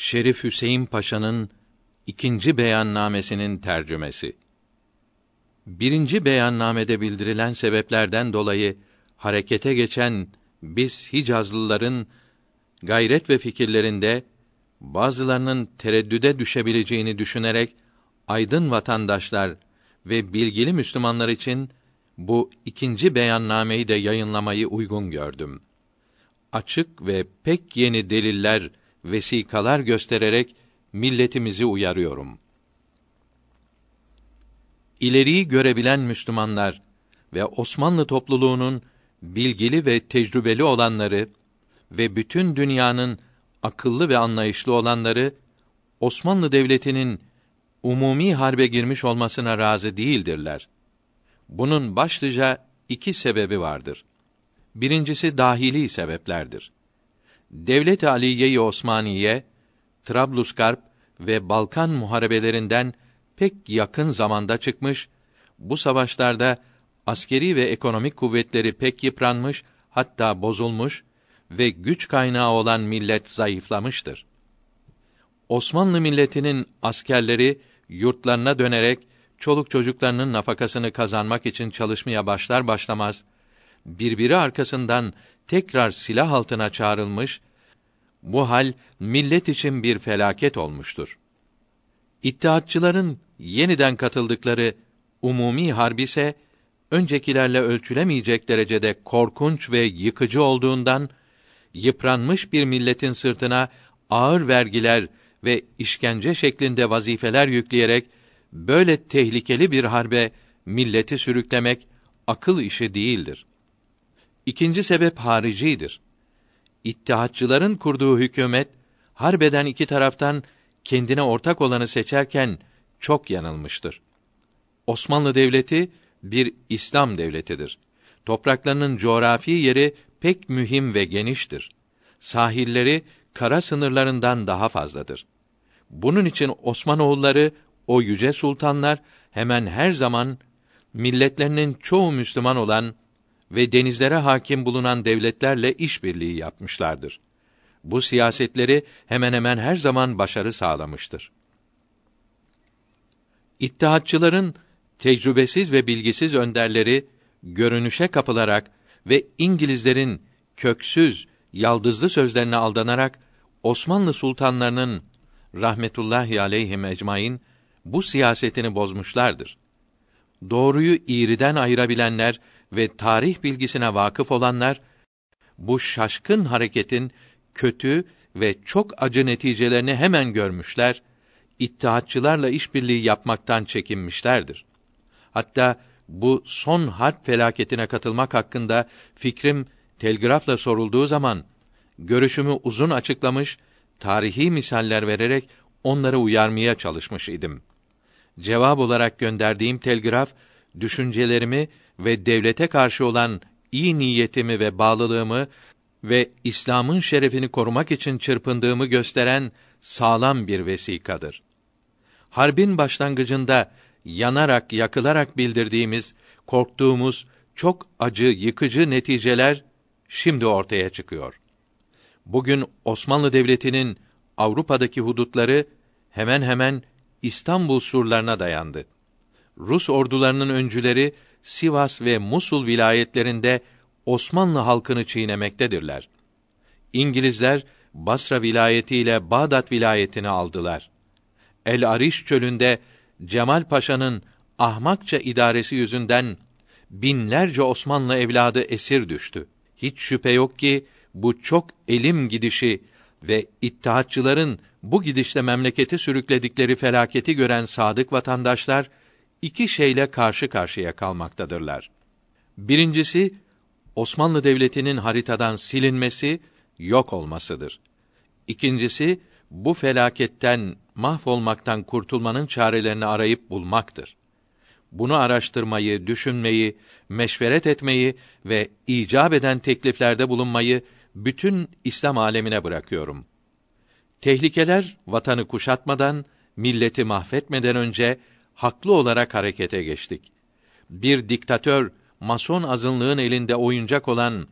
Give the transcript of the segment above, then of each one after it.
Şerif Hüseyin Paşa'nın ikinci beyannamesinin tercümesi. Birinci beyannamede bildirilen sebeplerden dolayı harekete geçen biz Hicazlıların gayret ve fikirlerinde bazılarının tereddüde düşebileceğini düşünerek aydın vatandaşlar ve bilgili Müslümanlar için bu ikinci beyannameyi de yayınlamayı uygun gördüm. Açık ve pek yeni deliller, vesikalar göstererek milletimizi uyarıyorum. İleriyi görebilen Müslümanlar ve Osmanlı topluluğunun bilgili ve tecrübeli olanları ve bütün dünyanın akıllı ve anlayışlı olanları Osmanlı Devleti'nin umumi harbe girmiş olmasına razı değildirler. Bunun başlıca iki sebebi vardır. Birincisi dahili sebeplerdir. Devlet-i Aliye-i Osmaniye, Trablusgarp ve Balkan muharebelerinden pek yakın zamanda çıkmış, bu savaşlarda askeri ve ekonomik kuvvetleri pek yıpranmış, hatta bozulmuş ve güç kaynağı olan millet zayıflamıştır. Osmanlı milletinin askerleri yurtlarına dönerek çoluk çocuklarının nafakasını kazanmak için çalışmaya başlar başlamaz birbiri arkasından tekrar silah altına çağrılmış, bu hal millet için bir felaket olmuştur. İttihatçıların yeniden katıldıkları umumi harb ise öncekilerle ölçülemeyecek derecede korkunç ve yıkıcı olduğundan yıpranmış bir milletin sırtına ağır vergiler ve işkence şeklinde vazifeler yükleyerek böyle tehlikeli bir harbe milleti sürüklemek akıl işi değildir. İkinci sebep haricidir. İttihatçıların kurduğu hükümet harbeden iki taraftan kendine ortak olanı seçerken çok yanılmıştır. Osmanlı Devleti bir İslam devletidir. Topraklarının coğrafi yeri pek mühim ve geniştir. Sahilleri kara sınırlarından daha fazladır. Bunun için Osmanoğulları o yüce sultanlar hemen her zaman milletlerinin çoğu Müslüman olan ve denizlere hakim bulunan devletlerle işbirliği yapmışlardır. Bu siyasetleri hemen hemen her zaman başarı sağlamıştır. İttihatçıların tecrübesiz ve bilgisiz önderleri görünüşe kapılarak ve İngilizlerin köksüz, yaldızlı sözlerine aldanarak Osmanlı sultanlarının rahmetullahi aleyhi ecmaîn bu siyasetini bozmuşlardır. Doğruyu iğriden ayırabilenler ve tarih bilgisine vakıf olanlar bu şaşkın hareketin kötü ve çok acı neticelerini hemen görmüşler, ittihatçılarla işbirliği yapmaktan çekinmişlerdir. Hatta bu son harp felaketine katılmak hakkında fikrim telgrafla sorulduğu zaman görüşümü uzun açıklamış, tarihi misaller vererek onları uyarmaya çalışmış idim. Cevap olarak gönderdiğim telgraf düşüncelerimi ve devlete karşı olan iyi niyetimi ve bağlılığımı ve İslam'ın şerefini korumak için çırpındığımı gösteren sağlam bir vesikadır. Harbin başlangıcında yanarak, yakılarak bildirdiğimiz, korktuğumuz çok acı, yıkıcı neticeler şimdi ortaya çıkıyor. Bugün Osmanlı Devleti'nin Avrupa'daki hudutları hemen hemen İstanbul surlarına dayandı. Rus ordularının öncüleri Sivas ve Musul vilayetlerinde Osmanlı halkını çiğnemektedirler. İngilizler Basra vilayeti ile Bağdat vilayetini aldılar. El Ariş çölünde Cemal Paşa'nın ahmakça idaresi yüzünden binlerce Osmanlı evladı esir düştü. Hiç şüphe yok ki bu çok elim gidişi ve ittihatçıların bu gidişle memleketi sürükledikleri felaketi gören sadık vatandaşlar iki şeyle karşı karşıya kalmaktadırlar. Birincisi Osmanlı Devleti'nin haritadan silinmesi, yok olmasıdır. İkincisi bu felaketten mahvolmaktan kurtulmanın çarelerini arayıp bulmaktır. Bunu araştırmayı, düşünmeyi, meşveret etmeyi ve icap eden tekliflerde bulunmayı bütün İslam alemine bırakıyorum. Tehlikeler vatanı kuşatmadan, milleti mahvetmeden önce haklı olarak harekete geçtik. Bir diktatör, mason azınlığın elinde oyuncak olan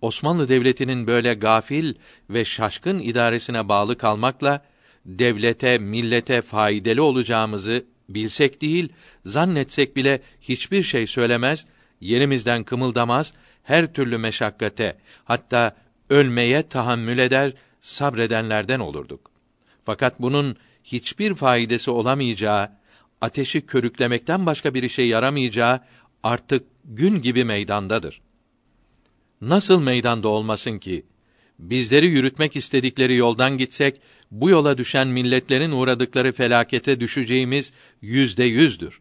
Osmanlı Devleti'nin böyle gafil ve şaşkın idaresine bağlı kalmakla devlete, millete faydalı olacağımızı bilsek değil, zannetsek bile hiçbir şey söylemez, yerimizden kımıldamaz, her türlü meşakkate, hatta ölmeye tahammül eder, sabredenlerden olurduk. Fakat bunun hiçbir faydası olamayacağı, ateşi körüklemekten başka bir işe yaramayacağı artık gün gibi meydandadır. Nasıl meydanda olmasın ki? Bizleri yürütmek istedikleri yoldan gitsek, bu yola düşen milletlerin uğradıkları felakete düşeceğimiz yüzde yüzdür.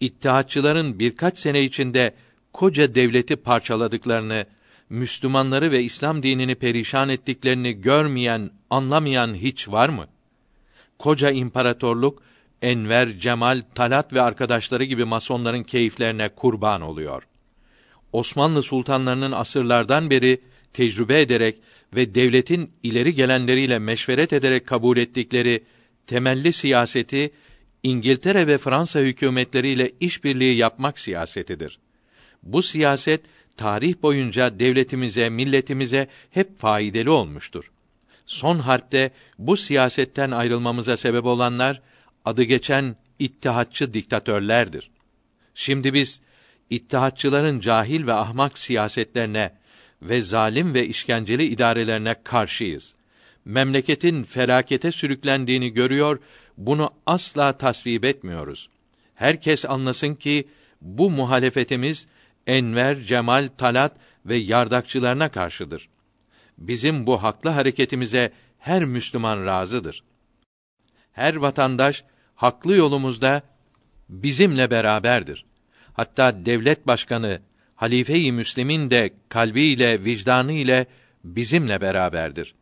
İttihatçıların birkaç sene içinde koca devleti parçaladıklarını, Müslümanları ve İslam dinini perişan ettiklerini görmeyen, anlamayan hiç var mı? Koca imparatorluk Enver, Cemal, Talat ve arkadaşları gibi masonların keyiflerine kurban oluyor. Osmanlı sultanlarının asırlardan beri tecrübe ederek ve devletin ileri gelenleriyle meşveret ederek kabul ettikleri temelli siyaseti İngiltere ve Fransa hükümetleriyle işbirliği yapmak siyasetidir. Bu siyaset tarih boyunca devletimize, milletimize hep faydalı olmuştur. Son harpte bu siyasetten ayrılmamıza sebep olanlar adı geçen ittihatçı diktatörlerdir. Şimdi biz ittihatçıların cahil ve ahmak siyasetlerine ve zalim ve işkenceli idarelerine karşıyız. Memleketin felakete sürüklendiğini görüyor, bunu asla tasvip etmiyoruz. Herkes anlasın ki bu muhalefetimiz Enver, Cemal, Talat ve yardakçılarına karşıdır. Bizim bu haklı hareketimize her Müslüman razıdır. Her vatandaş haklı yolumuzda bizimle beraberdir. Hatta devlet başkanı halife-i Müslim'in de kalbiyle, vicdanı ile bizimle beraberdir.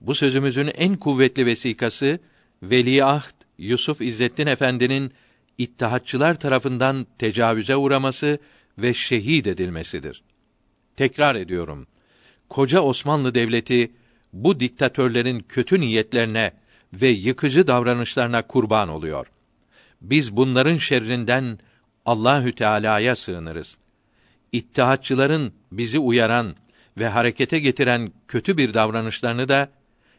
Bu sözümüzün en kuvvetli vesikası Veliaht Yusuf İzzettin Efendi'nin ittihatçılar tarafından tecavüze uğraması ve şehit edilmesidir. Tekrar ediyorum. Koca Osmanlı Devleti bu diktatörlerin kötü niyetlerine ve yıkıcı davranışlarına kurban oluyor. Biz bunların şerrinden Allahü Teala'ya sığınırız. İttihatçıların bizi uyaran ve harekete getiren kötü bir davranışlarını da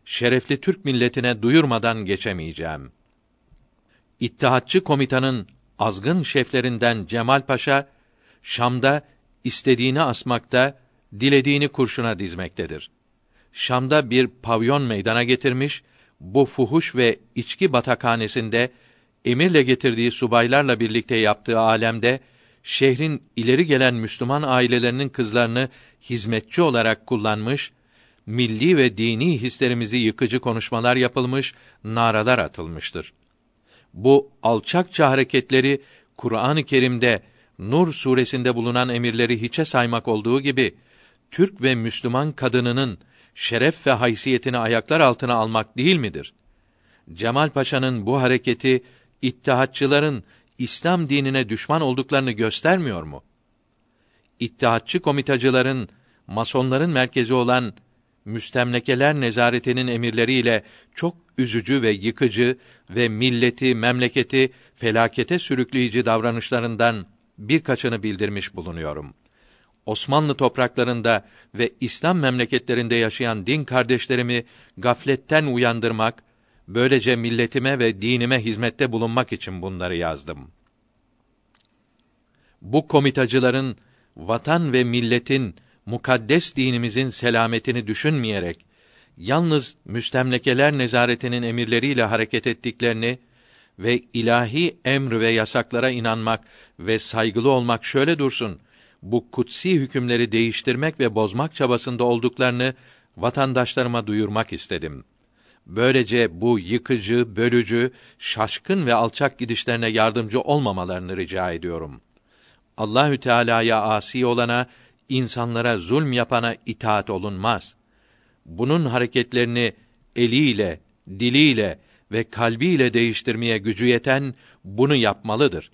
şerefli Türk milletine duyurmadan geçemeyeceğim. İttihatçı komitanın azgın şeflerinden Cemal Paşa Şam'da istediğini asmakta, dilediğini kurşuna dizmektedir. Şam'da bir pavyon meydana getirmiş, bu fuhuş ve içki batakhanesinde emirle getirdiği subaylarla birlikte yaptığı alemde şehrin ileri gelen Müslüman ailelerinin kızlarını hizmetçi olarak kullanmış, milli ve dini hislerimizi yıkıcı konuşmalar yapılmış, naralar atılmıştır. Bu alçakça hareketleri Kur'an-ı Kerim'de Nur suresinde bulunan emirleri hiçe saymak olduğu gibi Türk ve Müslüman kadınının şeref ve haysiyetini ayaklar altına almak değil midir? Cemal Paşa'nın bu hareketi ittihatçıların İslam dinine düşman olduklarını göstermiyor mu? İttihatçı komitacıların masonların merkezi olan müstemlekeler nezaretinin emirleriyle çok üzücü ve yıkıcı ve milleti, memleketi felakete sürükleyici davranışlarından birkaçını bildirmiş bulunuyorum. Osmanlı topraklarında ve İslam memleketlerinde yaşayan din kardeşlerimi gafletten uyandırmak, böylece milletime ve dinime hizmette bulunmak için bunları yazdım. Bu komitacıların vatan ve milletin mukaddes dinimizin selametini düşünmeyerek yalnız müstemlekeler nezaretinin emirleriyle hareket ettiklerini ve ilahi emr ve yasaklara inanmak ve saygılı olmak şöyle dursun, bu kutsi hükümleri değiştirmek ve bozmak çabasında olduklarını vatandaşlarıma duyurmak istedim. Böylece bu yıkıcı, bölücü, şaşkın ve alçak gidişlerine yardımcı olmamalarını rica ediyorum. Allahü Teala'ya asi olana, insanlara zulm yapana itaat olunmaz. Bunun hareketlerini eliyle, diliyle ve kalbiyle değiştirmeye gücü yeten bunu yapmalıdır.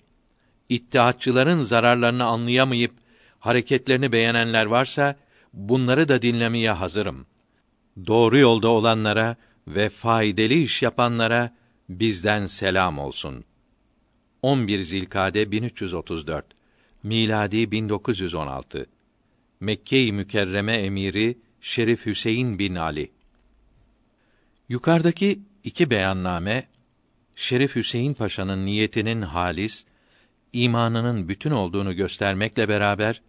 İttihatçıların zararlarını anlayamayıp hareketlerini beğenenler varsa bunları da dinlemeye hazırım. Doğru yolda olanlara ve faydalı iş yapanlara bizden selam olsun. 11 Zilkade 1334 miladi 1916 Mekke-i Mükerreme emiri Şerif Hüseyin bin Ali Yukarıdaki iki beyanname Şerif Hüseyin Paşa'nın niyetinin halis, imanının bütün olduğunu göstermekle beraber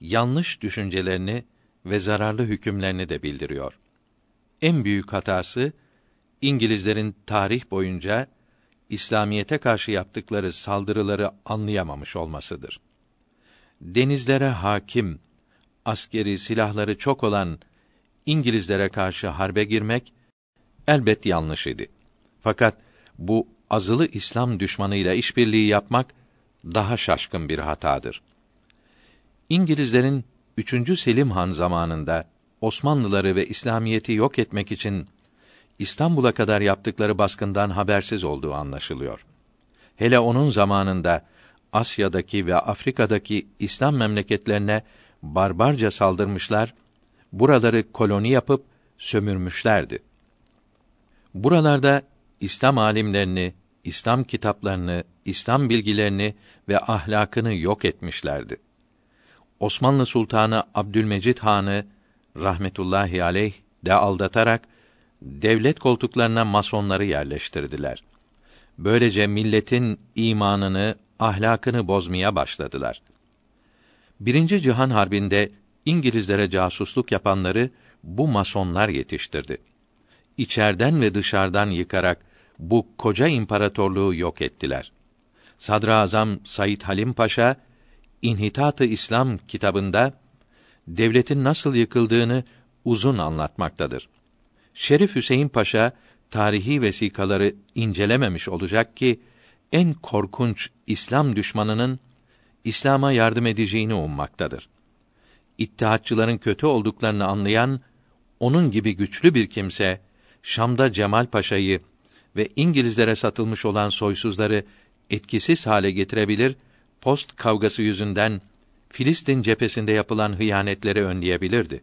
yanlış düşüncelerini ve zararlı hükümlerini de bildiriyor. En büyük hatası İngilizlerin tarih boyunca İslamiyete karşı yaptıkları saldırıları anlayamamış olmasıdır. Denizlere hakim, askeri silahları çok olan İngilizlere karşı harbe girmek elbet yanlış idi. Fakat bu azılı İslam düşmanıyla işbirliği yapmak daha şaşkın bir hatadır. İngilizlerin 3. Selim Han zamanında Osmanlıları ve İslamiyeti yok etmek için İstanbul'a kadar yaptıkları baskından habersiz olduğu anlaşılıyor. Hele onun zamanında Asya'daki ve Afrika'daki İslam memleketlerine barbarca saldırmışlar, buraları koloni yapıp sömürmüşlerdi. Buralarda İslam alimlerini, İslam kitaplarını, İslam bilgilerini ve ahlakını yok etmişlerdi. Osmanlı Sultanı Abdülmecid Han'ı rahmetullahi aleyh de aldatarak devlet koltuklarına masonları yerleştirdiler. Böylece milletin imanını, ahlakını bozmaya başladılar. Birinci Cihan Harbi'nde İngilizlere casusluk yapanları bu masonlar yetiştirdi. İçerden ve dışarıdan yıkarak bu koca imparatorluğu yok ettiler. Sadrazam Said Halim Paşa İnhitat-ı İslam kitabında devletin nasıl yıkıldığını uzun anlatmaktadır. Şerif Hüseyin Paşa tarihi vesikaları incelememiş olacak ki en korkunç İslam düşmanının İslam'a yardım edeceğini ummaktadır. İttihatçıların kötü olduklarını anlayan onun gibi güçlü bir kimse Şam'da Cemal Paşa'yı ve İngilizlere satılmış olan soysuzları etkisiz hale getirebilir, post kavgası yüzünden Filistin cephesinde yapılan hıyanetleri önleyebilirdi.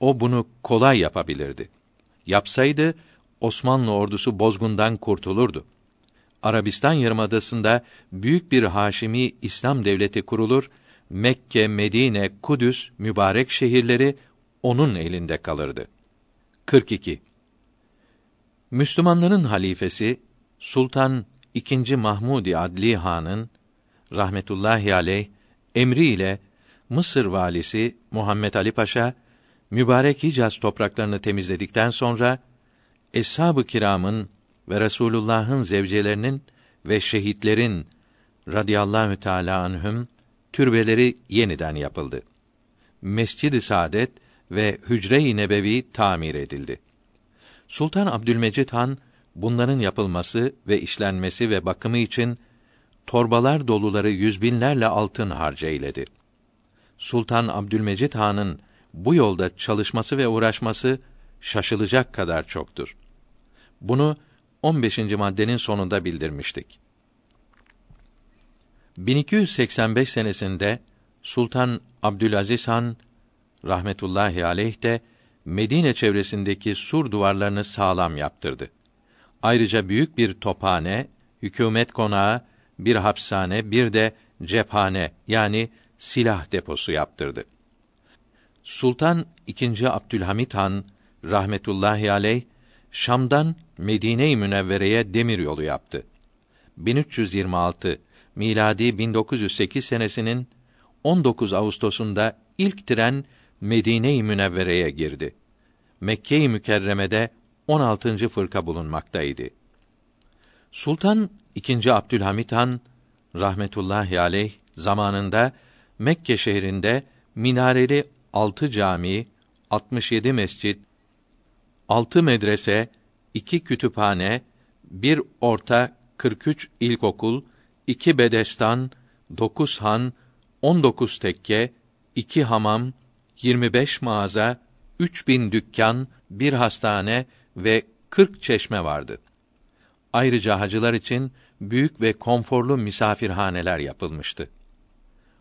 O bunu kolay yapabilirdi. Yapsaydı Osmanlı ordusu bozgundan kurtulurdu. Arabistan yarımadasında büyük bir Haşimi İslam devleti kurulur, Mekke, Medine, Kudüs mübarek şehirleri onun elinde kalırdı. 42. Müslümanların halifesi Sultan II. Mahmudi Adli Han'ın rahmetullahi aleyh emriyle Mısır valisi Muhammed Ali Paşa mübarek Hicaz topraklarını temizledikten sonra eshab-ı kiramın ve Resulullah'ın zevcelerinin ve şehitlerin radıyallahu teala anhüm türbeleri yeniden yapıldı. Mescid-i Saadet ve Hücre-i Nebevi tamir edildi. Sultan Abdülmecid Han bunların yapılması ve işlenmesi ve bakımı için torbalar doluları yüz binlerle altın harca eyledi. Sultan Abdülmecid Han'ın bu yolda çalışması ve uğraşması şaşılacak kadar çoktur. Bunu 15. maddenin sonunda bildirmiştik. 1285 senesinde Sultan Abdülaziz Han rahmetullahi aleyh de Medine çevresindeki sur duvarlarını sağlam yaptırdı. Ayrıca büyük bir tophane, hükümet konağı, bir hapishane, bir de cephane yani silah deposu yaptırdı. Sultan II. Abdülhamit Han rahmetullahi aleyh Şam'dan Medine-i Münevvere'ye demir yolu yaptı. 1326 miladi 1908 senesinin 19 Ağustos'unda ilk tren Medine-i Münevvere'ye girdi. Mekke-i Mükerreme'de 16. fırka bulunmaktaydı. Sultan II. Abdülhamit Han rahmetullahi aleyh zamanında Mekke şehrinde minareli altı cami, 67 mescit, altı medrese, iki kütüphane, bir orta 43 ilkokul, iki bedestan, dokuz han, on dokuz tekke, iki hamam, yirmi beş mağaza, üç bin dükkan, bir hastane ve kırk çeşme vardı. Ayrıca hacılar için büyük ve konforlu misafirhaneler yapılmıştı.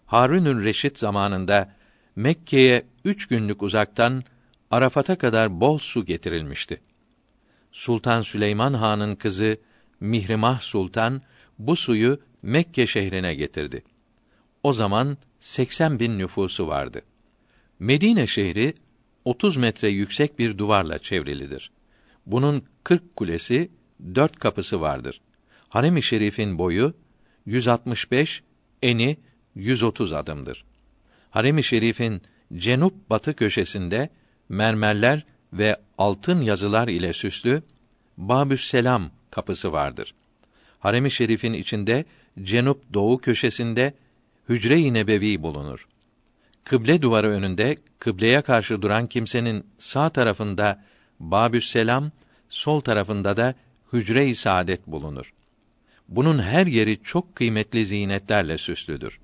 Harun'un Reşit zamanında Mekke'ye üç günlük uzaktan Arafat'a kadar bol su getirilmişti. Sultan Süleyman Han'ın kızı Mihrimah Sultan bu suyu Mekke şehrine getirdi. O zaman 80 bin nüfusu vardı. Medine şehri 30 metre yüksek bir duvarla çevrilidir. Bunun 40 kulesi, dört kapısı vardır. Harem-i Şerif'in boyu 165, eni 130 adımdır. Harem-i Şerif'in cenup batı köşesinde mermerler ve altın yazılar ile süslü Babüsselam kapısı vardır. Harem-i Şerif'in içinde cenup doğu köşesinde Hücre-i Nebevi bulunur. Kıble duvarı önünde kıbleye karşı duran kimsenin sağ tarafında Babüsselam, sol tarafında da Hücre-i Saadet bulunur. Bunun her yeri çok kıymetli zinetlerle süslüdür.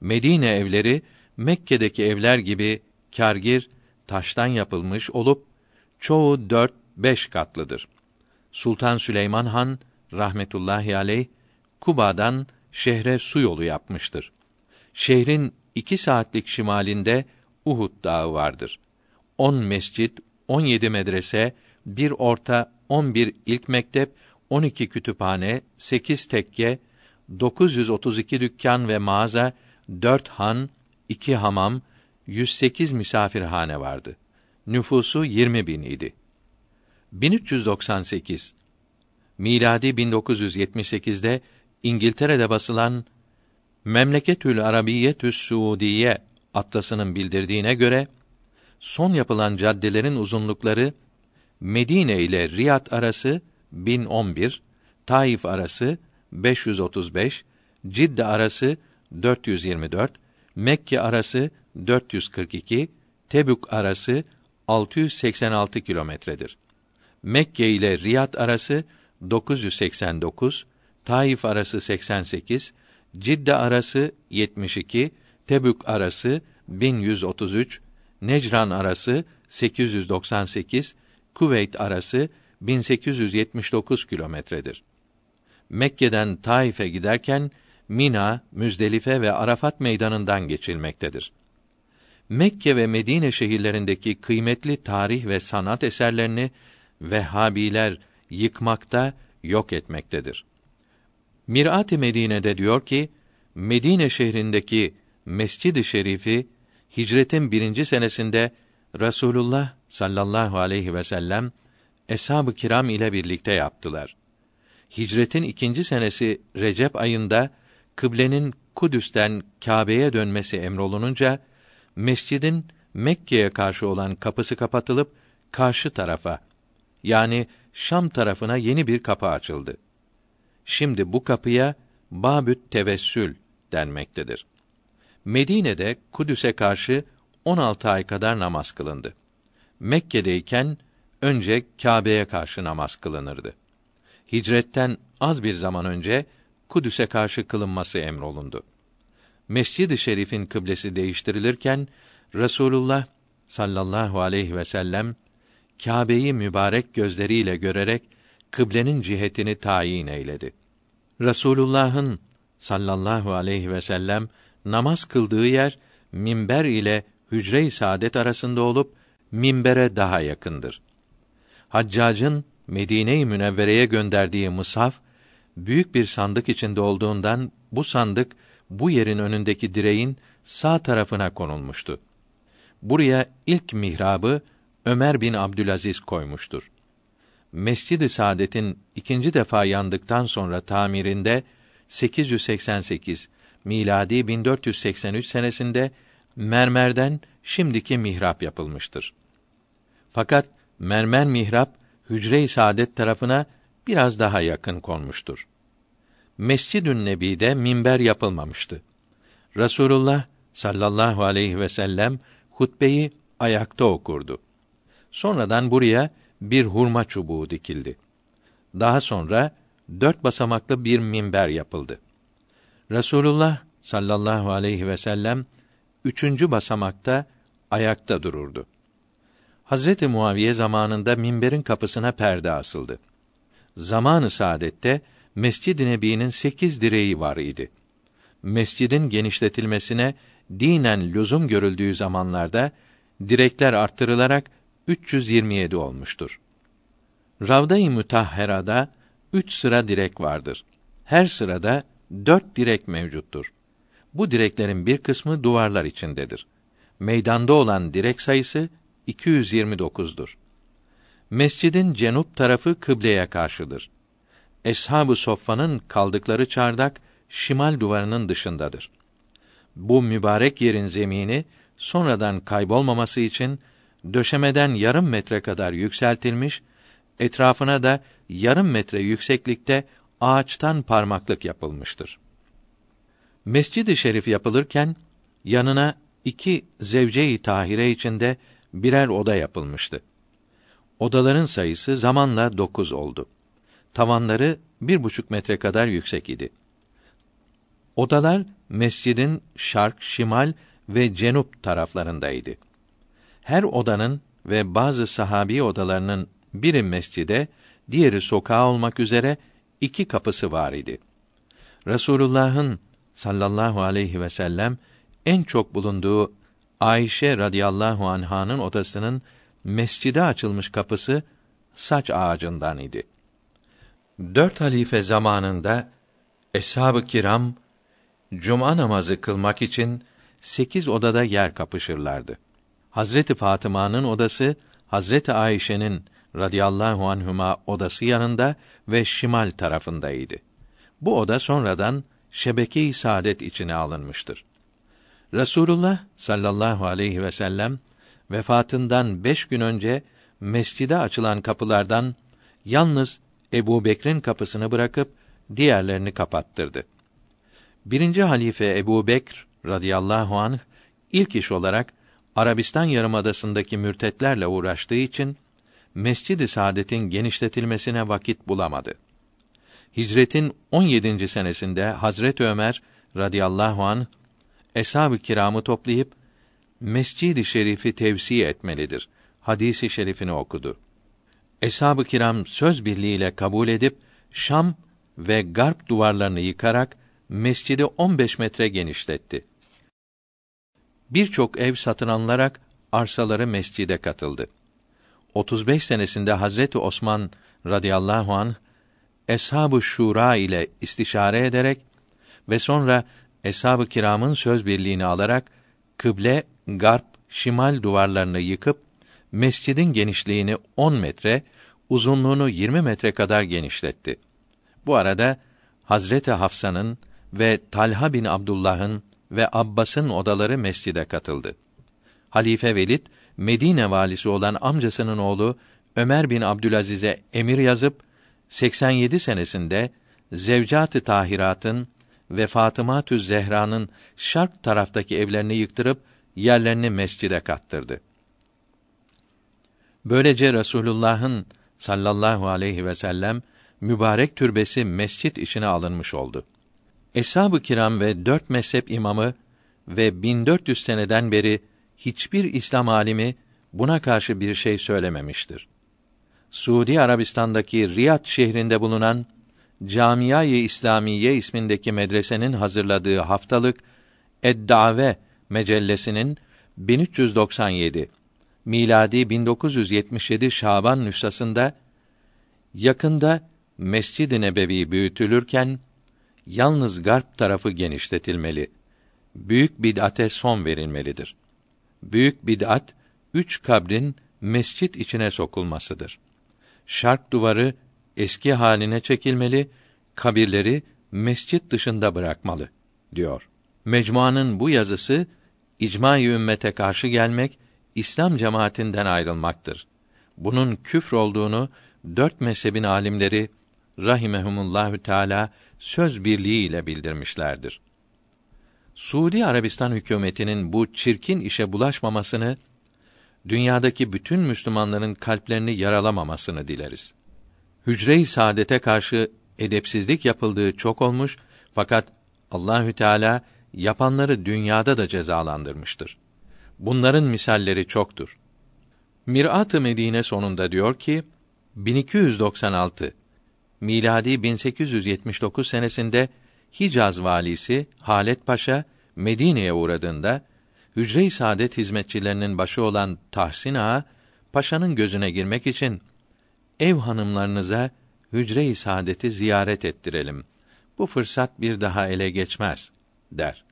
Medine evleri Mekke'deki evler gibi kârgir, taştan yapılmış olup çoğu dört beş katlıdır. Sultan Süleyman Han rahmetullahi aleyh Kuba'dan şehre su yolu yapmıştır. Şehrin iki saatlik şimalinde Uhud Dağı vardır. On mescit, on yedi medrese, bir orta, on bir ilk mektep, on iki kütüphane, sekiz tekke, 932 dükkan ve mağaza, dört han, iki hamam, 108 misafirhane vardı. Nüfusu 20 bin idi. 1398 miladi 1978'de İngiltere'de basılan Memleketül Arabiyetü's Suudiye atlasının bildirdiğine göre son yapılan caddelerin uzunlukları Medine ile Riyad arası 1011, Taif arası 535, Cidde arası 424, Mekke arası 442, Tebük arası 686 kilometredir. Mekke ile Riyad arası 989, Taif arası 88, Cidde arası 72, Tebük arası 1133, Necran arası 898, Kuveyt arası 1879 kilometredir. Mekke'den Taif'e giderken Mina, Müzdelife ve Arafat meydanından geçilmektedir. Mekke ve Medine şehirlerindeki kıymetli tarih ve sanat eserlerini Vehhabiler yıkmakta, yok etmektedir. Mirat-ı Medine'de diyor ki, Medine şehrindeki Mescid-i Şerifi hicretin birinci senesinde Rasulullah sallallahu aleyhi ve sellem eshab-ı kiram ile birlikte yaptılar. Hicretin ikinci senesi Recep ayında kıblenin Kudüs'ten Kâbe'ye dönmesi emrolununca mescidin Mekke'ye karşı olan kapısı kapatılıp karşı tarafa yani Şam tarafına yeni bir kapı açıldı. Şimdi bu kapıya Babüt Tevessül denmektedir. Medine'de Kudüs'e karşı 16 ay kadar namaz kılındı. Mekke'deyken önce Kâbe'ye karşı namaz kılınırdı. Hicretten az bir zaman önce Kudüs'e karşı kılınması emrolundu. Mescid-i Şerif'in kıblesi değiştirilirken Resulullah sallallahu aleyhi ve sellem Kâbe'yi mübarek gözleriyle görerek kıblenin cihetini tayin eyledi. Resulullah'ın sallallahu aleyhi ve sellem namaz kıldığı yer minber ile hücre-i saadet arasında olup minbere daha yakındır. Haccacın Medine-i Münevvere'ye gönderdiği mushaf büyük bir sandık içinde olduğundan bu sandık bu yerin önündeki direğin sağ tarafına konulmuştu. Buraya ilk mihrabı Ömer bin Abdülaziz koymuştur. Mescid-i Saadet'in ikinci defa yandıktan sonra tamirinde 888 miladi 1483 senesinde mermerden şimdiki mihrap yapılmıştır. Fakat mermer mihrap hücre-i saadet tarafına biraz daha yakın konmuştur. Mescid-ün Nebi'de minber yapılmamıştı. Rasulullah sallallahu aleyhi ve sellem hutbeyi ayakta okurdu. Sonradan buraya bir hurma çubuğu dikildi. Daha sonra dört basamaklı bir minber yapıldı. Resulullah sallallahu aleyhi ve sellem üçüncü basamakta ayakta dururdu. Hazreti Muaviye zamanında minberin kapısına perde asıldı. Zamanı saadette Mescid-i Nebi'nin sekiz direği var idi. Mescidin genişletilmesine dinen lüzum görüldüğü zamanlarda direkler arttırılarak 327 olmuştur. Ravda-i Mütahhera'da üç sıra direk vardır. Her sırada dört direk mevcuttur. Bu direklerin bir kısmı duvarlar içindedir. Meydanda olan direk sayısı 229'dur. Mescidin cenup tarafı kıbleye karşıdır. Eshab-ı Soffa'nın kaldıkları çardak şimal duvarının dışındadır. Bu mübarek yerin zemini sonradan kaybolmaması için döşemeden yarım metre kadar yükseltilmiş, etrafına da yarım metre yükseklikte ağaçtan parmaklık yapılmıştır. Mescid-i Şerif yapılırken yanına iki zevce-i tahire içinde birer oda yapılmıştı. Odaların sayısı zamanla dokuz oldu. Tavanları bir buçuk metre kadar yüksek idi. Odalar mescidin şark, şimal ve cenup taraflarındaydı. Her odanın ve bazı sahabi odalarının biri mescide, diğeri sokağa olmak üzere iki kapısı var idi. Resulullah'ın sallallahu aleyhi ve sellem en çok bulunduğu Ayşe radıyallahu anh'ın odasının mescide açılmış kapısı saç ağacından idi. Dört halife zamanında eshab-ı kiram cuma namazı kılmak için sekiz odada yer kapışırlardı. Hazreti Fatıma'nın odası Hazreti Ayşe'nin radıyallahu anhuma odası yanında ve şimal tarafındaydı. Bu oda sonradan şebeke-i saadet içine alınmıştır. Resulullah sallallahu aleyhi ve sellem vefatından beş gün önce mescide açılan kapılardan yalnız Ebu Bekir'in kapısını bırakıp diğerlerini kapattırdı. Birinci halife Ebu Bekr radıyallahu anh ilk iş olarak Arabistan yarımadasındaki mürtetlerle uğraştığı için Mescid-i Saadet'in genişletilmesine vakit bulamadı. Hicretin 17. senesinde Hazret Ömer radıyallahu an eshab-ı kiramı toplayıp Mescid-i Şerif'i tevsi etmelidir. Hadisi şerifini okudu. Eshab-ı kiram söz birliğiyle kabul edip Şam ve Garp duvarlarını yıkarak mescidi 15 metre genişletti. Birçok ev satın alınarak arsaları mescide katıldı. 35 senesinde Hazreti Osman radıyallahu an Eshab-ı Şura ile istişare ederek ve sonra Eshab-ı Kiram'ın söz birliğini alarak kıble, garp, şimal duvarlarını yıkıp mescidin genişliğini 10 metre, uzunluğunu 20 metre kadar genişletti. Bu arada Hazreti Hafsa'nın ve Talha bin Abdullah'ın ve Abbas'ın odaları mescide katıldı. Halife Velid Medine valisi olan amcasının oğlu Ömer bin Abdülaziz'e emir yazıp 87 senesinde Zevcat-ı Tahirat'ın ve Fatıma-tü Zehra'nın şark taraftaki evlerini yıktırıp yerlerini mescide kattırdı. Böylece Resulullah'ın sallallahu aleyhi ve sellem mübarek türbesi mescit içine alınmış oldu. Eshab-ı kiram ve dört mezhep imamı ve 1400 seneden beri hiçbir İslam alimi buna karşı bir şey söylememiştir. Suudi Arabistan'daki Riyad şehrinde bulunan Camia-i İslamiye ismindeki medresenin hazırladığı haftalık Eddave mecellesinin 1397 miladi 1977 Şaban nüshasında yakında Mescid-i Nebevi büyütülürken yalnız garp tarafı genişletilmeli. Büyük bid'ate son verilmelidir. Büyük bid'at üç kabrin mescit içine sokulmasıdır. Şark duvarı eski haline çekilmeli, kabirleri mescit dışında bırakmalı diyor. Mecmuanın bu yazısı icma-i ümmete karşı gelmek, İslam cemaatinden ayrılmaktır. Bunun küfr olduğunu dört mezhebin alimleri rahimehumullahü teala söz birliği ile bildirmişlerdir. Suudi Arabistan hükümetinin bu çirkin işe bulaşmamasını, dünyadaki bütün Müslümanların kalplerini yaralamamasını dileriz. Hücre-i saadete karşı edepsizlik yapıldığı çok olmuş fakat Allahü Teala yapanları dünyada da cezalandırmıştır. Bunların misalleri çoktur. Mirat-ı Medine sonunda diyor ki 1296 miladi 1879 senesinde Hicaz valisi Halet Paşa Medine'ye uğradığında Hücre-i Saadet hizmetçilerinin başı olan Tahsin Ağa paşanın gözüne girmek için ev hanımlarınıza Hücre-i Saadet'i ziyaret ettirelim. Bu fırsat bir daha ele geçmez der.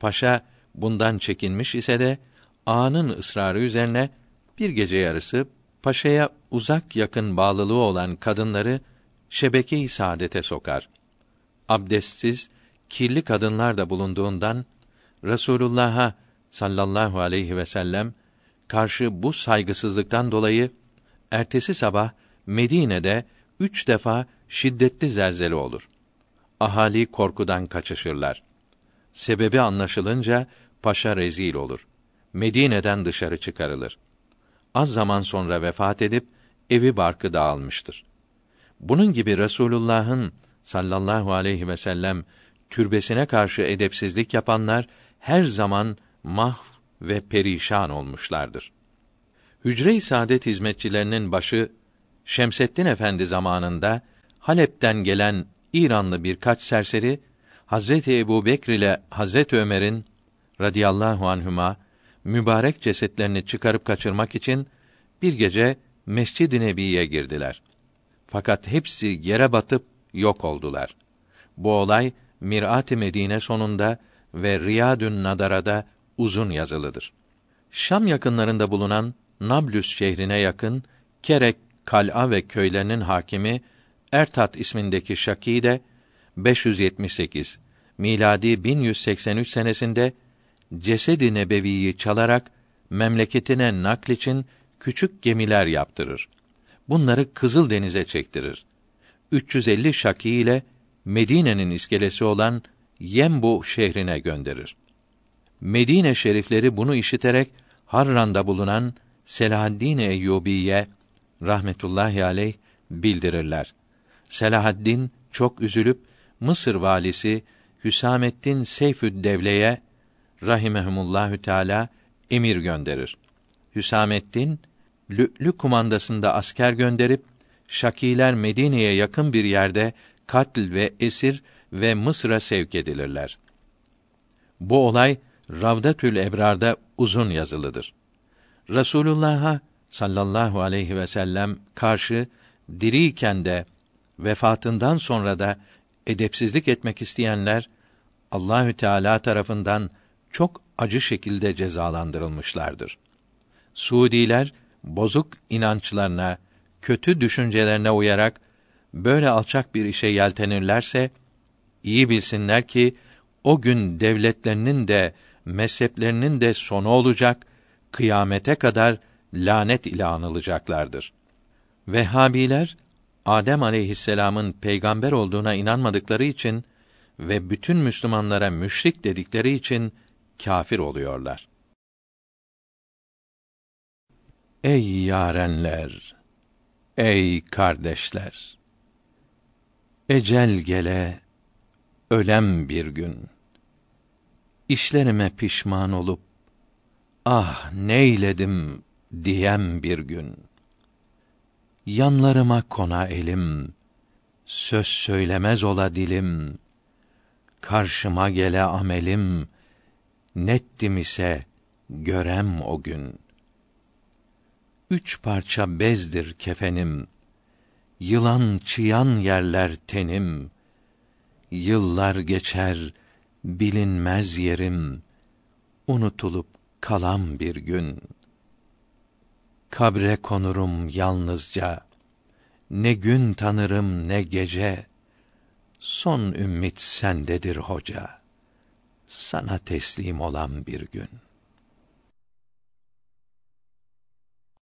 Paşa bundan çekinmiş ise de ağanın ısrarı üzerine bir gece yarısı paşaya uzak yakın bağlılığı olan kadınları şebeke-i saadete sokar. Abdestsiz, kirli kadınlar da bulunduğundan Resulullah'a sallallahu aleyhi ve sellem karşı bu saygısızlıktan dolayı ertesi sabah Medine'de üç defa şiddetli zelzele olur. Ahali korkudan kaçışırlar. Sebebi anlaşılınca paşa rezil olur. Medine'den dışarı çıkarılır. Az zaman sonra vefat edip evi barkı dağılmıştır. Bunun gibi Resulullah'ın sallallahu aleyhi ve sellem türbesine karşı edepsizlik yapanlar her zaman mahv ve perişan olmuşlardır. Hücre-i Saadet hizmetçilerinin başı Şemseddin Efendi zamanında Halep'ten gelen İranlı birkaç serseri Hazreti Ebu Bekr ile Hazreti Ömer'in radıyallahu anhüma mübarek cesetlerini çıkarıp kaçırmak için bir gece Mescid-i Nebi'ye girdiler. Fakat hepsi yere batıp yok oldular. Bu olay Mirat-ı Medine sonunda ve Riyadün Nadara'da uzun yazılıdır. Şam yakınlarında bulunan Nablus şehrine yakın Kerek, Kal'a ve köylerinin hakimi Ertat ismindeki Şaki de 578 miladi 1183 senesinde Cesedi Nebevi'yi çalarak memleketine nakl için küçük gemiler yaptırır. Bunları Kızıl Denize çektirir. 350 şaki ile Medine'nin iskelesi olan Yembu şehrine gönderir. Medine şerifleri bunu işiterek Harran'da bulunan Selahaddin Eyyubiye rahmetullahi aleyh bildirirler. Selahaddin çok üzülüp Mısır valisi Hüsamettin Seyfüd Devle'ye rahimehumullahü teala emir gönderir. Hüsamettin Lü'lü kumandasında asker gönderip Şakiler Medine'ye yakın bir yerde katl ve esir ve Mısır'a sevk edilirler. Bu olay Ravdatül Ebrar'da uzun yazılıdır. Resulullah'a sallallahu aleyhi ve sellem karşı diriyken de vefatından sonra da edepsizlik etmek isteyenler Allahü Teala tarafından çok acı şekilde cezalandırılmışlardır. Suudiler bozuk inançlarına, kötü düşüncelerine uyarak böyle alçak bir işe yeltenirlerse iyi bilsinler ki o gün devletlerinin de mezheplerinin de sonu olacak, kıyamete kadar lanet ile anılacaklardır. Vehhabiler Adem aleyhisselamın peygamber olduğuna inanmadıkları için ve bütün Müslümanlara müşrik dedikleri için kafir oluyorlar. Ey yarenler, ey kardeşler! Ecel gele, ölem bir gün. İşlerime pişman olup, ah neyledim diyem bir gün. Yanlarıma kona elim, söz söylemez ola dilim, karşıma gele amelim, nettim ise görem o gün. Üç parça bezdir kefenim, yılan çıyan yerler tenim, yıllar geçer, bilinmez yerim, unutulup kalam bir gün. Kabre konurum yalnızca, ne gün tanırım ne gece, son ümmit sendedir hoca, sana teslim olan bir gün.